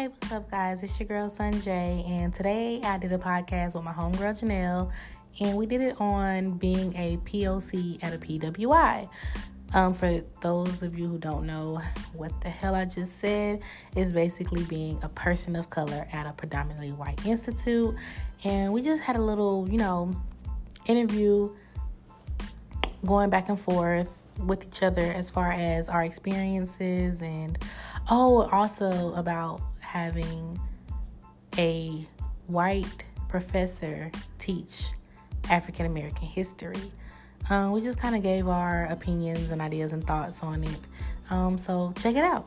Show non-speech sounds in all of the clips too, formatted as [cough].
Hey, what's up, guys? It's your girl Sunjay, and today I did a podcast with my homegirl Janelle, and we did it on being a POC at a PWI. Um, for those of you who don't know what the hell I just said, is basically being a person of color at a predominantly white institute, and we just had a little, you know, interview going back and forth with each other as far as our experiences and oh also about having a white professor teach African American history. Um, we just kind of gave our opinions and ideas and thoughts on it. Um, so check it out.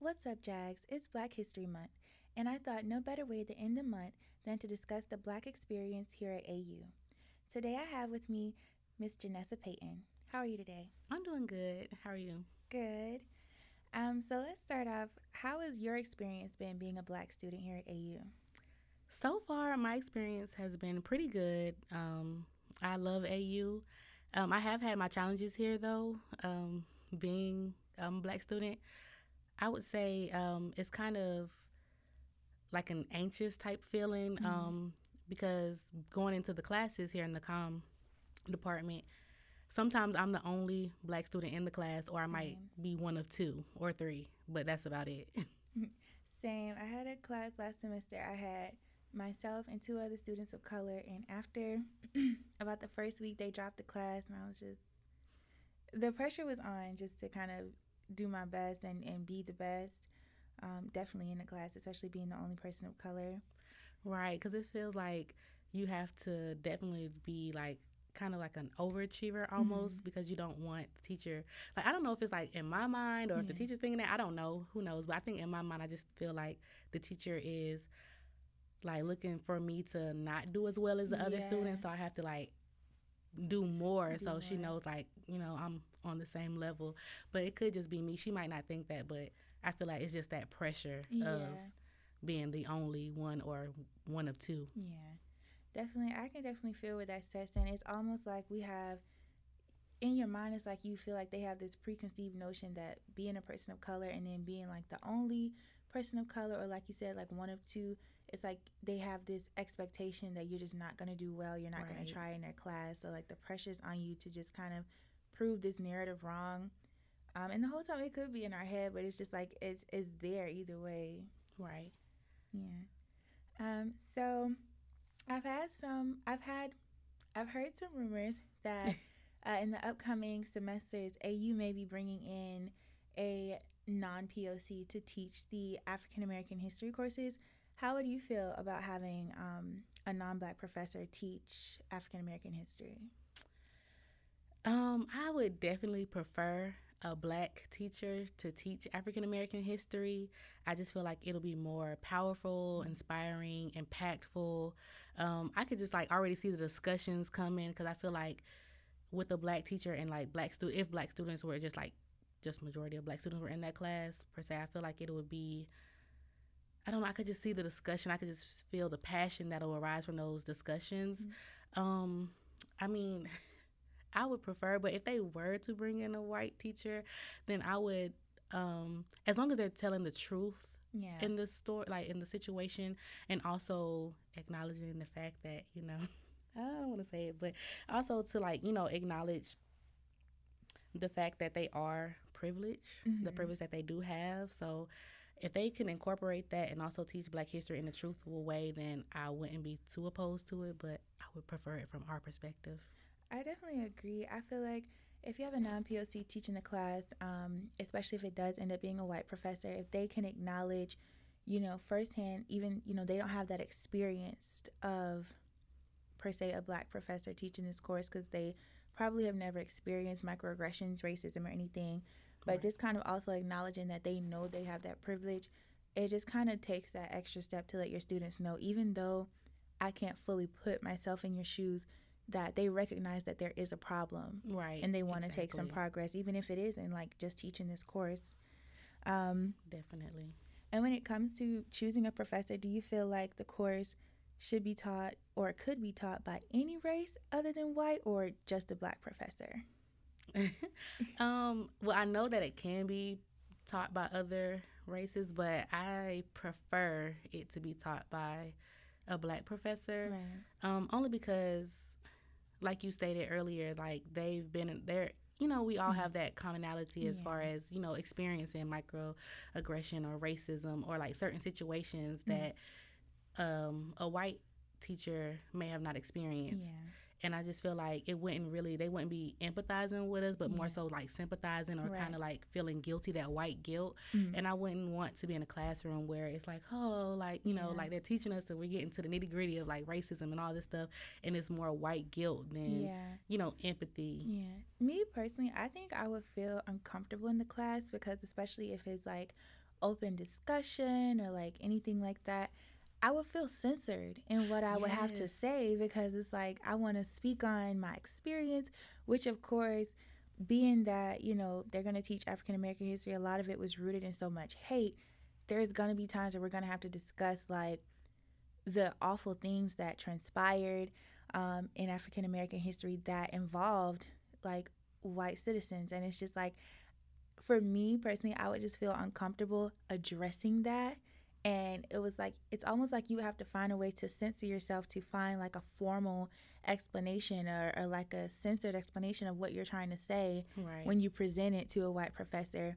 What's up, Jags? It's Black History Month, and I thought no better way to end the month than to discuss the Black experience here at AU. Today I have with me Miss Janessa Payton. How are you today? I'm doing good. How are you? Good. Um, so let's start off. How has your experience been being a black student here at AU? So far, my experience has been pretty good. Um, I love AU. Um, I have had my challenges here, though. Um, being a black student, I would say um, it's kind of like an anxious type feeling mm-hmm. Um, because going into the classes here in the com department, sometimes I'm the only black student in the class, or Same. I might be one of two or three, but that's about it. [laughs] Same. I had a class last semester. I had myself and two other students of color, and after [clears throat] about the first week, they dropped the class, and I was just the pressure was on just to kind of do my best and, and be the best. Um, definitely in the class, especially being the only person of color. Right, because it feels like you have to definitely be like kind of like an overachiever almost mm-hmm. because you don't want the teacher like I don't know if it's like in my mind or yeah. if the teacher's thinking that I don't know who knows but I think in my mind I just feel like the teacher is like looking for me to not do as well as the yeah. other students so I have to like do more do so more. she knows like you know I'm on the same level but it could just be me she might not think that but I feel like it's just that pressure yeah. of being the only one or one of two yeah definitely i can definitely feel with that sets in it's almost like we have in your mind it's like you feel like they have this preconceived notion that being a person of color and then being like the only person of color or like you said like one of two it's like they have this expectation that you're just not going to do well you're not right. going to try in their class so like the pressure's on you to just kind of prove this narrative wrong. Um, and the whole time it could be in our head but it's just like it's it's there either way. Right. Yeah. Um so I've had some. I've had. I've heard some rumors that [laughs] uh, in the upcoming semesters, AU may be bringing in a non POC to teach the African American history courses. How would you feel about having um, a non Black professor teach African American history? Um, I would definitely prefer a black teacher to teach African American history. I just feel like it'll be more powerful, inspiring, impactful. Um, I could just like already see the discussions coming because I feel like with a black teacher and like black student, if black students were just like just majority of black students were in that class per se, I feel like it would be. I don't know. I could just see the discussion. I could just feel the passion that'll arise from those discussions. Mm-hmm. Um, I mean. [laughs] I would prefer, but if they were to bring in a white teacher, then I would, um, as long as they're telling the truth yeah. in the story, like in the situation, and also acknowledging the fact that you know, [laughs] I don't want to say it, but also to like you know acknowledge the fact that they are privileged, mm-hmm. the privilege that they do have. So if they can incorporate that and also teach Black history in a truthful way, then I wouldn't be too opposed to it. But I would prefer it from our perspective. I definitely agree. I feel like if you have a non POC teaching the class, um, especially if it does end up being a white professor, if they can acknowledge, you know, firsthand, even, you know, they don't have that experience of, per se, a black professor teaching this course because they probably have never experienced microaggressions, racism, or anything, but just kind of also acknowledging that they know they have that privilege, it just kind of takes that extra step to let your students know, even though I can't fully put myself in your shoes that they recognize that there is a problem right and they want to exactly. take some progress even if it isn't like just teaching this course um, definitely and when it comes to choosing a professor do you feel like the course should be taught or could be taught by any race other than white or just a black professor [laughs] um, well, I know that it can be taught by other races, but I prefer it to be taught by a black professor. Right. Um, only because, like you stated earlier, like they've been there. You know, we all have that commonality as far as you know experiencing microaggression or racism or like certain situations that um, a white teacher may have not experienced Yeah. And I just feel like it wouldn't really they wouldn't be empathizing with us, but more so like sympathizing or Right. kind of like feeling guilty that white guilt. Mhm. And I wouldn't want to be in a classroom where it's like, oh, like you know, like they're teaching us that we're getting to the nitty gritty of like racism and all this stuff, and it's more white guilt than Yeah. you know empathy. Yeah. Me personally, I think I would feel uncomfortable in the class because, especially if it's like open discussion or like anything like that, I would feel censored in what I would have to say because it's like I want to speak on my experience, which, of course, being that, you know, they're going to teach African American history, a lot of it was rooted in so much hate. There's going to be times where we're going to have to discuss like the awful things that transpired um, in African American history that involved like white citizens. And it's just like, for me personally, I would just feel uncomfortable addressing that. And it was like, it's almost like you have to find a way to censor yourself to find like a formal explanation or, or like a censored explanation of what you're trying to say Right. when you present it to a white professor.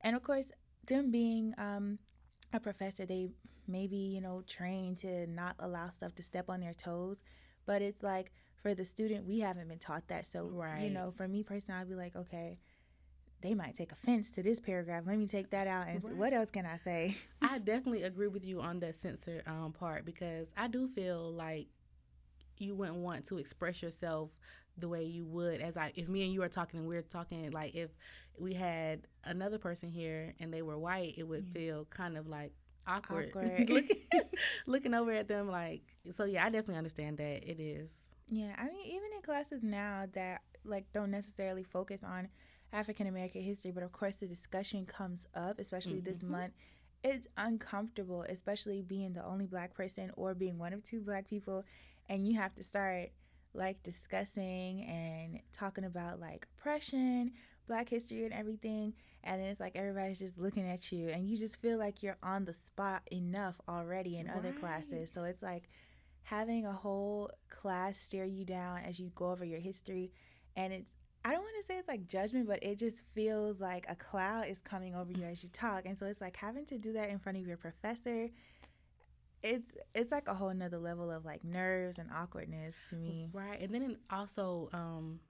And of course, them being um, a professor, they maybe, you know, trained to not allow stuff to step on their toes. But it's like for the student, we haven't been taught that. So, you know, for me personally, I'd be like, okay, they might take offense to this paragraph. Let me take that out. And Right. what else can I say? I [laughs] definitely agree with you on the censor um, part because I do feel like you wouldn't want to express yourself the way you would as I if me and you are talking and we're talking like if we had another person here and they were white it would Yeah. feel kind of like awkward, [laughs] Awkward. looking, [laughs] looking over at them like so yeah I definitely understand that it is Yeah, I mean, even in classes now that like don't necessarily focus on African American history, but of course the discussion comes up, especially this Mhm. month. It's uncomfortable, especially being the only black person or being one of two black people, and you have to start like discussing and talking about like oppression, black history, and everything. And it's like everybody's just looking at you, and you just feel like you're on the spot enough already in other classes. So it's like having a whole class stare you down as you go over your history and it's I don't want to say it's like judgment, but it just feels like a cloud is coming over you as you talk. And so it's like having to do that in front of your professor. It's it's like a whole nother level of like nerves and awkwardness to me. right and then also um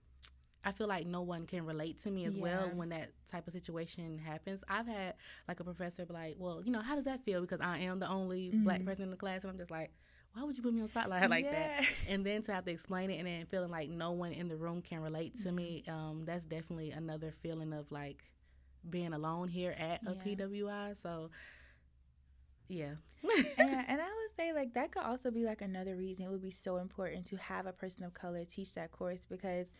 I feel like no one can relate to me as well when that type of situation happens. I've had like a professor be like, "Well, you know, how does that feel?" Because I am the only black Mhm. person in the class, and I'm just like, "Why would you put me on spotlight [laughs] like that?" And then to have to explain it, and then feeling like no one in the room can relate to me, um, that's definitely another feeling of like being alone here at a Yeah. PWI. So, yeah, and, [laughs] and I would say like that could also be like another reason it would be so important to have a person of color teach that course because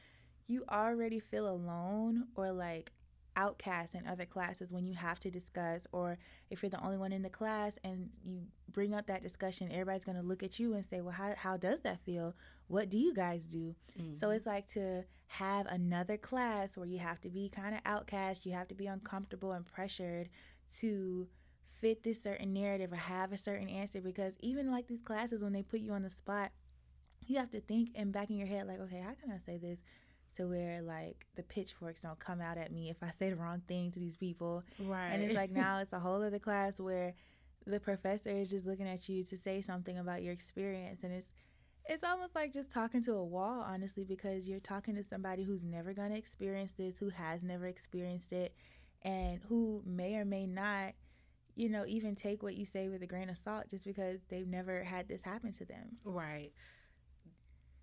you already feel alone or like outcast in other classes when you have to discuss or if you're the only one in the class and you bring up that discussion everybody's going to look at you and say well how, how does that feel? What do you guys do? So Mhm. it's like to have another class where you have to be kind of outcast, you have to be uncomfortable and pressured to fit this certain narrative or have a certain answer because even like these classes when they put you on the spot, you have to think and back in your head like, okay, how can I say this to where like the pitchforks don't come out at me if I say the wrong thing to these people. right. And it's like now it's a [laughs] whole other class where the professor is just looking at you to say something about your experience and it's it's almost like just talking to a wall honestly because you're talking to somebody who's never going to experience this who has never experienced it and who may or may not you know even take what you say with a grain of salt just because they've never had this happen to them right.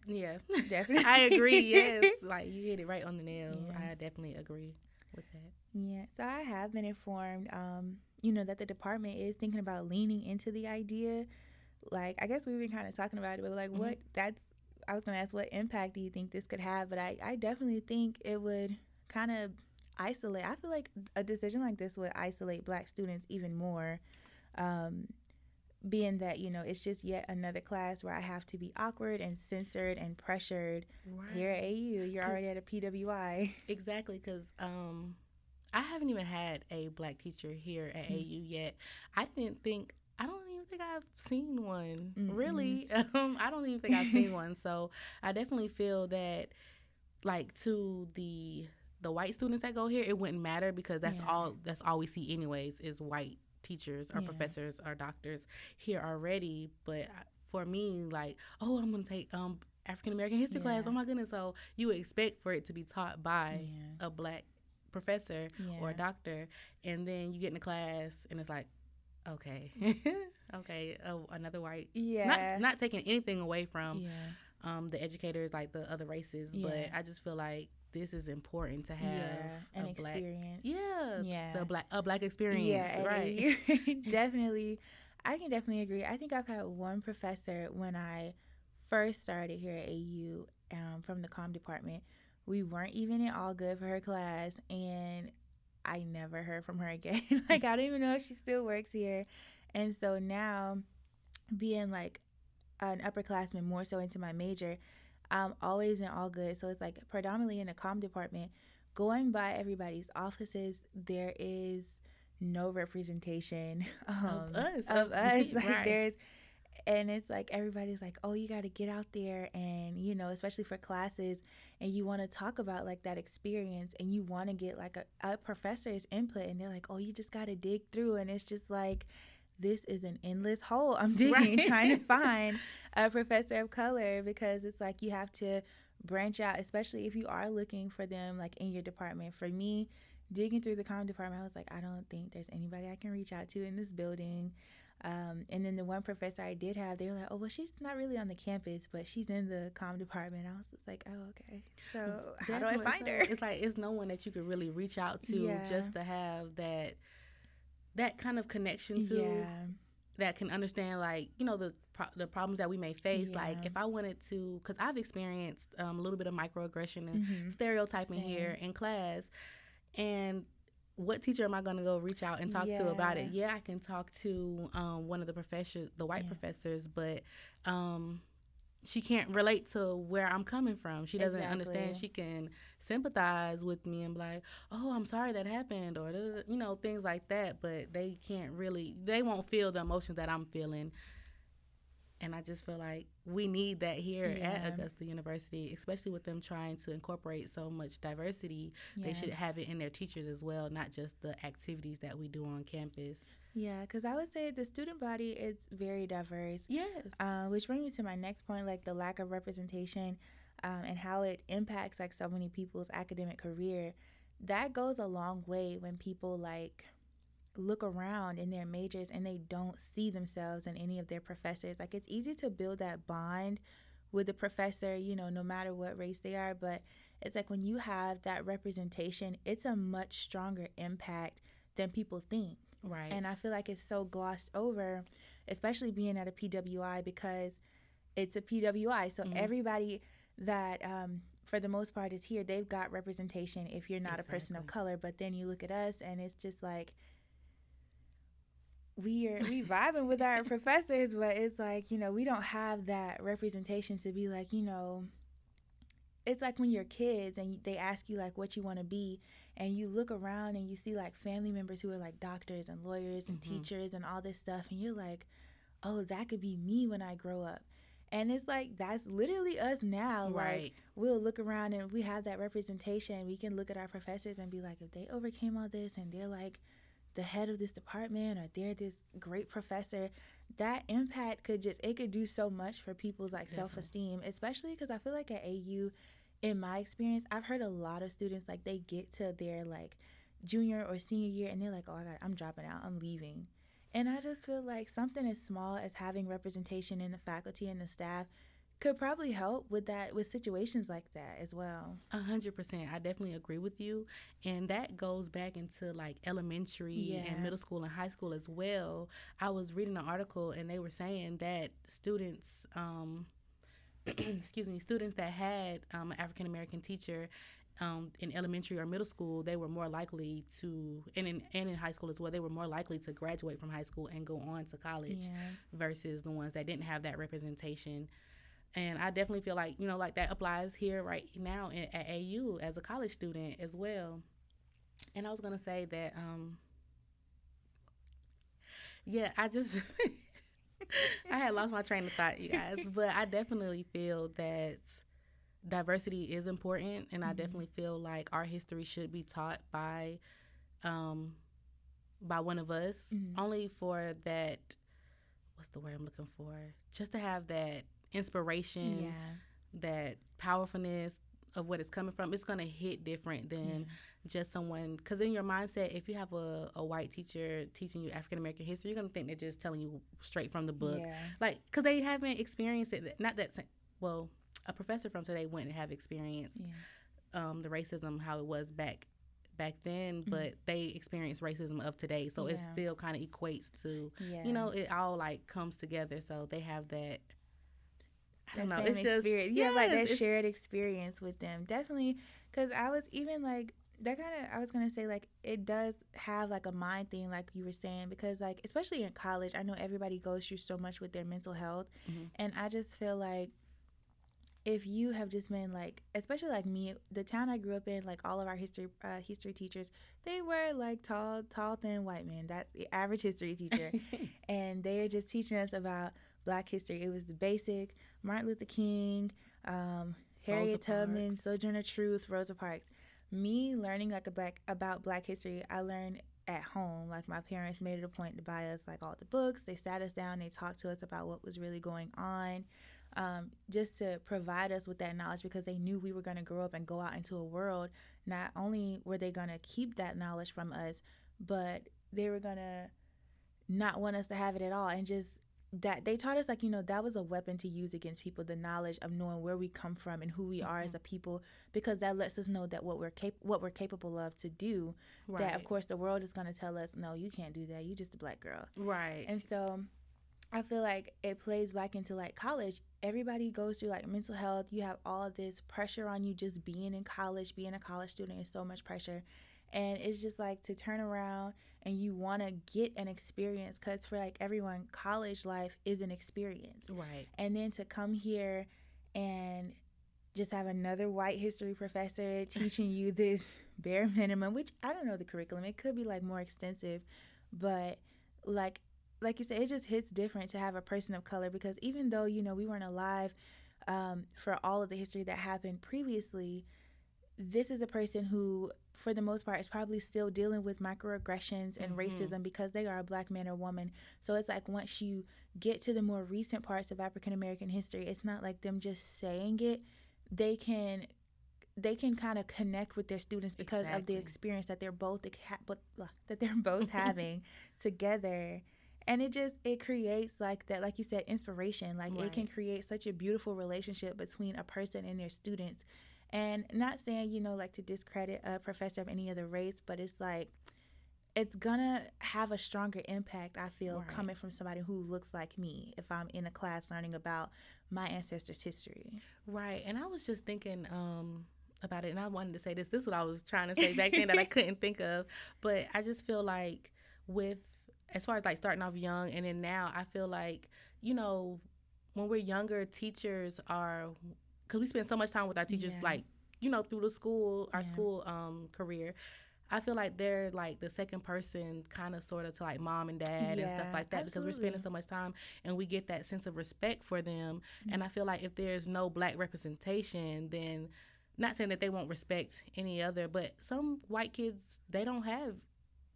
Yeah, [laughs] Definitely. I agree. Yes, [laughs] like you hit it right on the nail. Yeah. I definitely agree with that. Yeah, so I have been informed, um, you know, that the department is thinking about leaning into the idea. Like, I guess we've been kind of talking about it, but like, Mhm. what that's, I was going to ask, what impact do you think this could have? But I, I definitely think it would kind of isolate. I feel like a decision like this would isolate black students even more. Um, being that you know it's just yet another class where I have to be awkward and censored and pressured. Right. Here at AU, you're already at a PWI. [laughs] Exactly, because um, I haven't even had a black teacher here at mm-hmm. AU yet. I didn't think. I don't even think I've seen one. Mm-hmm. Really, [laughs] um, I don't even think I've seen one. So I definitely feel that, like, to the the white students that go here, it wouldn't matter because that's yeah. all that's all we see anyways is white teachers or yeah. professors or doctors here already. But for me, like, oh, I'm gonna take um African American history yeah. class. Oh my goodness! So you would expect for it to be taught by yeah. a black professor or a doctor, and then you get in the class and it's like, okay, [laughs] okay, oh, another white. Yeah. Not not taking anything away from. Um, the educators like the other races, but I just feel like this is important to have yeah, an black, experience. Yeah, yeah, the black a black experience. Yeah, right. [laughs] [laughs] definitely, I can definitely agree. I think I've had one professor when I first started here at AU um, from the com department. We weren't even in Allgood for her class, and I never heard from her again. [laughs] like I don't even know if she still works here. And so now, being like an upperclassman, more so into my major um, always in Allgood. So it's like predominantly in the com department. Going by everybody's offices, there is no representation [laughs] um, of us. Of, [laughs] us, like right. there's, and it's like everybody's like, oh, you got to get out there, and you know, especially for classes, and you want to talk about like that experience, and you want to get like a, a professor's input, and they're like, oh, you just got to dig through, and it's just like this is an endless hole I'm [laughs] digging right. trying to [laughs] find a professor of color because it's like you have to branch out, especially if you are looking for them like in your department. For me, digging through the com department, I was like, I don't think there's anybody I can reach out to in this building. Um, and then the one professor I did have, they were like, "Oh, well, she's not really on the campus, but she's in the com department." I was just like, "Oh, okay. So how do I find her?" It's like it's no one that you could really reach out to yeah. just to have that that kind of connection to yeah. that can understand like you know the pro- the problems that we may face yeah. like if i wanted to because i've experienced um, a little bit of microaggression and mm-hmm. stereotyping Same. here in class and what teacher am I going to go reach out and talk yeah. to about it? Yeah, I can talk to um, one of the professors, the white yeah. professors, but um, she can't relate to where I'm coming from. She doesn't exactly. understand. She can sympathize with me and be like, "Oh, I'm sorry that happened," or you know things like that. But they can't really. They won't feel the emotions that I'm feeling. And I just feel like we need that here yeah. at Augusta University, especially with them trying to incorporate so much diversity. Yeah. They should have it in their teachers as well, not just the activities that we do on campus. Yeah, because I would say the student body is very diverse. Yes. Uh, which brings me to my next point, like the lack of representation um, and how it impacts like so many people's academic career. That goes a long way when people like look around in their majors and they don't see themselves in any of their professors. Like it's easy to build that bond with the professor, you know, no matter what race they are, but it's like when you have that representation, it's a much stronger impact than people think. Right. And I feel like it's so glossed over, especially being at a PWI because it's a PWI. So mm-hmm. everybody that, um, for the most part, is here, they've got representation if you're not exactly. a person of color. But then you look at us and it's just like, we are we vibing with our [laughs] professors, but it's like you know we don't have that representation to be like you know it's like when you're kids and they ask you like what you want to be and you look around and you see like family members who are like doctors and lawyers and mm-hmm. teachers and all this stuff and you're like oh that could be me when i grow up and it's like that's literally us now right. like we'll look around and we have that representation we can look at our professors and be like if they overcame all this and they're like the head of this department or they're this great professor that impact could just it could do so much for people's like self-esteem especially because i feel like at au in my experience i've heard a lot of students like they get to their like junior or senior year and they're like oh i got i'm dropping out. I'm leaving. And i just feel like something as small as having representation in the faculty and the staff could probably help with that with situations like that as well. A hundred percent. I definitely agree with you. And that goes back into like elementary yeah. and middle school and high school as well. I was reading an article and they were saying that students um [clears throat] excuse me, students that had um, an African American teacher um, in elementary or middle school, they were more likely to, and in and in high school as well, they were more likely to graduate from high school and go on to college, Yeah. versus the ones that didn't have that representation. And I definitely feel like you know, like that applies here right now in, at AU as a college student as well. And I was gonna say that, um, yeah, I just. [laughs] I had lost my train of thought, you guys, [laughs] but I definitely feel that diversity is important, and I Mhm. definitely feel like our history should be taught by, um, by one of us, Mhm. only for that. What's the word I'm looking for? Just to have that inspiration, Yeah. that powerfulness of what it's coming from. It's gonna hit different than Yeah. just someone because in your mindset if you have a, a white teacher teaching you african american history you're going to think they're just telling you straight from the book Yeah. like because they haven't experienced it not that well a professor from today wouldn't have experienced Yeah. um, the racism how it was back back then Mhm. but they experience racism of today so it still kind of equates to Yeah. you know it all like comes together so they have that that know. same It's just experience. yeah, like that shared experience with them. Definitely, because I was even like that kind of. I was gonna say like it does have like a mind thing, like you were saying, because like especially in college, I know everybody goes through so much with their mental health, Mhm. and I just feel like if you have just been like especially like me the town i grew up in like all of our history uh, history teachers they were like tall tall thin white men that's the average history teacher [laughs] and they are just teaching us about black history. It was the basic martin luther king um, harriet tubman Parks. sojourner truth rosa parks. Me learning like a black about black history i learned at home. Like my parents made it a point to buy us like all the books. They sat us down. They talked to us about what was really going on um, just to provide us with that knowledge because they knew we were going to grow up and go out into a world. Not only were they going to keep that knowledge from us but they were going to not want us to have it at all and just that they taught us like you know that was a weapon to use against people the knowledge of knowing where we come from and who we are as mm-hmm. a people because that lets us know that what we're cap- what we're capable of to do that of course the world is going to tell us no you can't do that you just a black girl right and so I feel like it plays back into like college. Everybody goes through like mental health. You have all this pressure on you just being in college, being a college student is so much pressure. And it's just like to turn around and you want to get an experience because for like everyone, college life is an experience. right And then to come here and just have another white history professor [laughs] teaching you this bare minimum, which I don't know the curriculum. It could be like more extensive, but like like you said, it just hits different to have a person of color because even though you know we weren't alive um, for all of the history that happened previously, this is a person who, for the most part, is probably still dealing with microaggressions and Mhm. racism because they are a black man or woman. So it's like once you get to the more recent parts of African American history, it's not like them just saying it. They can they can kind of connect with their students because of the experience that they're both that they're [laughs] both [laughs] having together and it just it creates like that like you said inspiration like it can create such a beautiful relationship between a person and their students and not saying you know like to discredit a professor of any other race but it's like it's gonna have a stronger impact i feel Right. coming from somebody who looks like me if i'm in a class learning about my ancestors history Right. And I was just thinking um about it and I wanted to say this. This is what I was trying to say back then that I [laughs] couldn't think of. But I just feel like with as far as like starting off young and then now I feel like, you know, when we're younger, teachers are because we spend so much time with our teachers Yeah. like, you know, through the school our Yeah. school um career. I feel like they're like the second person, kind of, sort of, to like mom and dad and stuff like that because we're spending so much time and we get that sense of respect for them. And Mm-hmm. I feel like if there's no black representation, then not saying that they won't respect any other, but some white kids they don't have.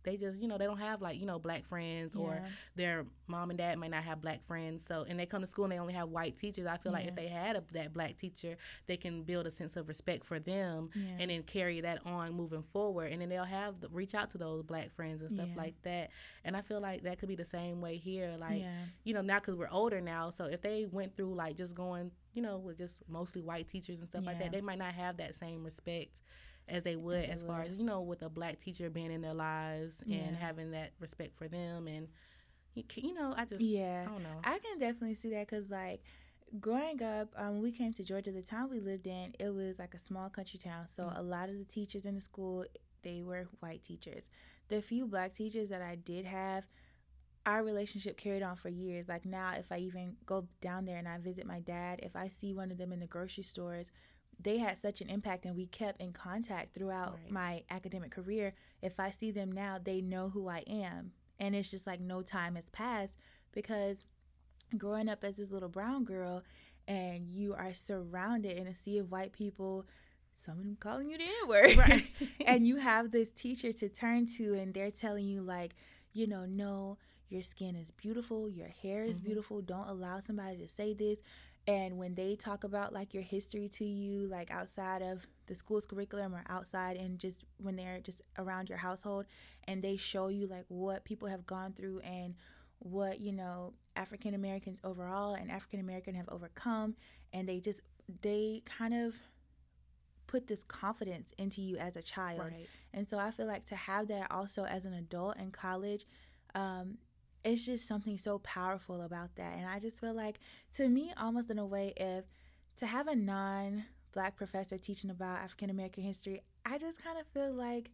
They just, you know, they don't have like, you know, black friends or their mom and dad might not have black friends. So, and they come to school and they only have white teachers. I feel like if they had a, that black teacher, they can build a sense of respect for them Yeah. and then carry that on moving forward. And then they'll have the, reach out to those black friends and stuff Yeah. like that. And I feel like that could be the same way here. Like, yeah you know, now because we're older now, so if they went through like just going, you know, with just mostly white teachers and stuff like that, they might not have that same respect as they would as far as you know, with a black teacher being in their lives Yeah. and having that respect for them, and you, you know, I just, yeah I don't know, I can definitely see that because, like, growing up, um, we came to Georgia. The town we lived in, it was like a small country town. So mm-hmm. a lot of the teachers in the school, they were white teachers. The few black teachers that I did have, our relationship carried on for years. Like now, if I even go down there and I visit my dad, if I see one of them in the grocery stores, they had such an impact and we kept in contact throughout right. my academic career. If I see them now, they know who I am. And it's just like no time has passed because growing up as this little brown girl and you are surrounded in a sea of white people some of them calling you the N word. Right. [laughs] and you have this teacher to turn to, and they're telling you, like, you know, no, your skin is beautiful, your hair is mm-hmm. beautiful. Don't allow somebody to say this. And when they talk about like your history to you, like outside of the school's curriculum or outside and just when they're just around your household, and they show you like what people have gone through and what, you know, African Americans overall and African American have overcome, and they just, they kind of put this confidence into you as a child. Right. And so I feel like to have that also as an adult in college, um, it's just something so powerful about that. And I just feel like, to me, almost in a way, if to have a non black professor teaching about African American history, I just kind of feel like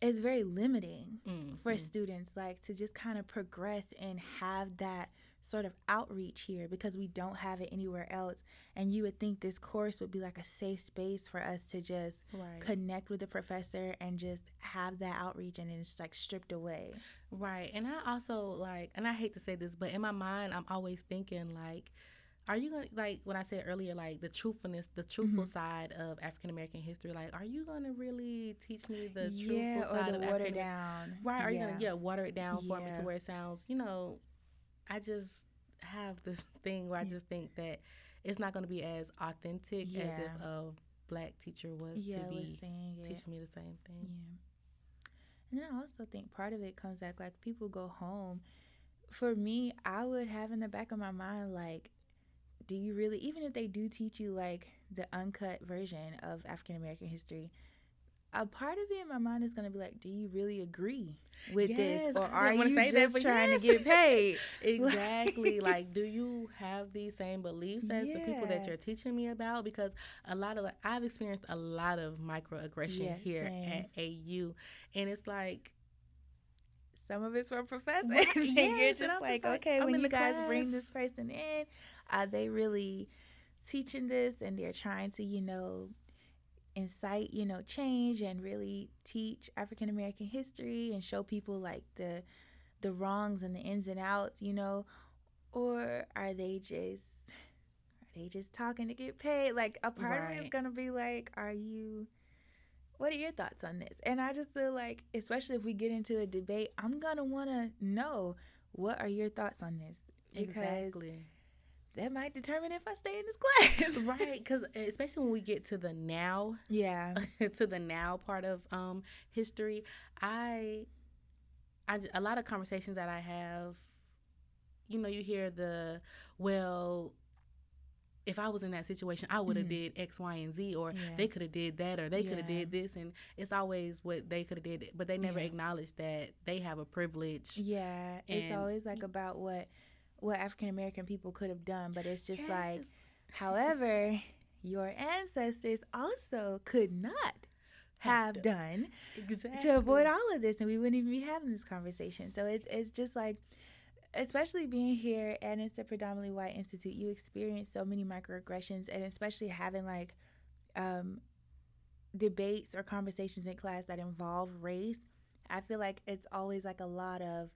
it's very limiting mm-hmm. for students, like to just kind of progress and have that sort of outreach here because we don't have it anywhere else. And you would think this course would be like a safe space for us to just right. connect with the professor and just have that outreach and it's like stripped away. Right. And I also like, and I hate to say this, but in my mind, I'm always thinking like, are you gonna like when I said earlier, like the truthfulness, the truthful mm-hmm. side of African American history? Like, are you gonna really teach me the yeah, truthful side of water down? Right? Are yeah. you gonna yeah water it down for me to where it sounds, you know, I just have this [laughs] thing where I just think that it's not going to be as authentic yeah. as if a black teacher was yeah, to be was teaching me the same thing. Yeah. And then I also think part of it comes back like people go home. For me, I would have in the back of my mind like, do you really even if they do teach you like the uncut version of African American history, a part of it in my mind is going to be like, do you really agree with yes, this, or are you just that, trying yes. to get paid? [laughs] exactly. [laughs] like, do you have these same beliefs as yeah. the people that you're teaching me about? Because a lot of, like, I've experienced a lot of microaggression yes, here same. at AU, and it's like. Some of it's from professors, [laughs] and you're just and like, just okay, when you guys class. bring this person in, are they really teaching this, and they're trying to, you know, incite, you know, change and really teach African American history and show people like the the wrongs and the ins and outs, you know, or are they just are they just talking to get paid? Like a part right. of me is gonna be like, are you what are your thoughts on this? And I just feel like, especially if we get into a debate, I'm gonna wanna know what are your thoughts on this? Because exactly that might determine if I stay in this class. [laughs] right, because especially when we get to the now, yeah, [laughs] to the now part of um, history, I, I, a lot of conversations that I have, you know, you hear the well. If I was in that situation, I would have mm-hmm. did X, Y, and Z, or yeah. they could have did that, or they yeah. could have did this, and it's always what they could have did, but they never yeah. acknowledge that they have a privilege. Yeah, it's always like about what what African American people could have done, but it's just yes. like, [laughs] however, your ancestors also could not have done exactly. to avoid all of this, and we wouldn't even be having this conversation. So it's it's just like, especially being here, and it's a predominantly white institute, you experience so many microaggressions, and especially having like um, debates or conversations in class that involve race. I feel like it's always like a lot of,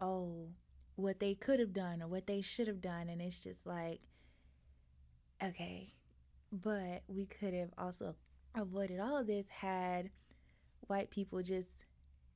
oh, what they could have done or what they should have done. And it's just like, okay, but we could have also avoided all of this had white people just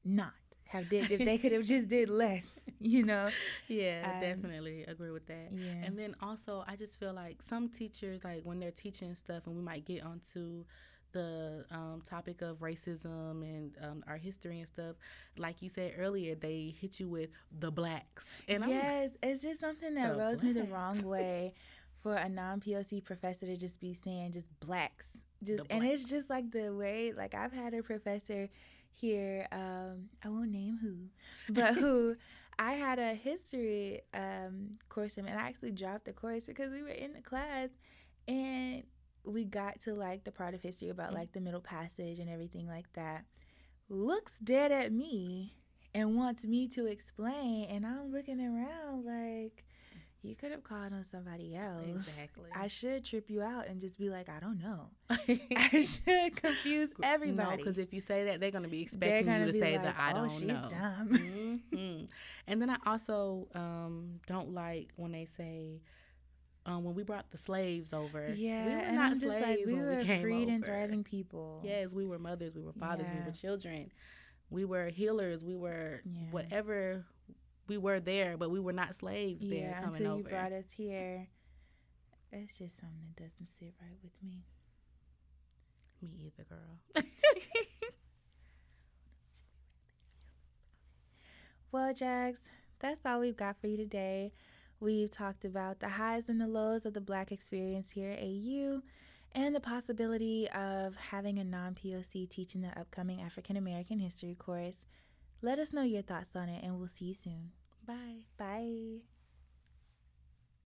not have did if they could have just did [laughs] less you know? Yeah um, definitely agree with that. Yeah. And then also i just feel like some teachers like when they're teaching stuff and we might get onto the um, topic of racism and um, our history and stuff, like you said earlier, they hit you with the blacks. And yes, I'm, it's just something that rubs me the wrong [laughs] way for a non POC professor to just be saying just blacks. Just and it's just like the way like I've had a professor here, um, I won't name who, but who [laughs] I had a history um, course, and I actually dropped the course because we were in the class, and we got to like the part of history about like the Middle Passage and everything like that. Looks dead at me and wants me to explain, and I'm looking around like you could have called on somebody else. Exactly. I should trip you out and just be like, I don't know. [laughs] I should confuse everybody. No, because if you say that, they're going to be expecting you to say like, that I "Oh, don't she's know. dumb." hmm [laughs] And then I also um, don't like when they say, um, when we brought the slaves over, yeah, we were not slaves like, we when were we came freed and thriving people. Yes, we were mothers, we were fathers, we were children, we were healers, we were Yeah. whatever we were there, but we were not slaves there yeah. coming Until you over. brought us here, it's just something that doesn't sit right with me. Me either, girl. [laughs] Well, Jags, that's all we've got for you today. We've talked about the highs and the lows of the Black experience here at AU and the possibility of having a non POC teaching the upcoming African American history course. Let us know your thoughts on it, and we'll see you soon. Bye. Bye.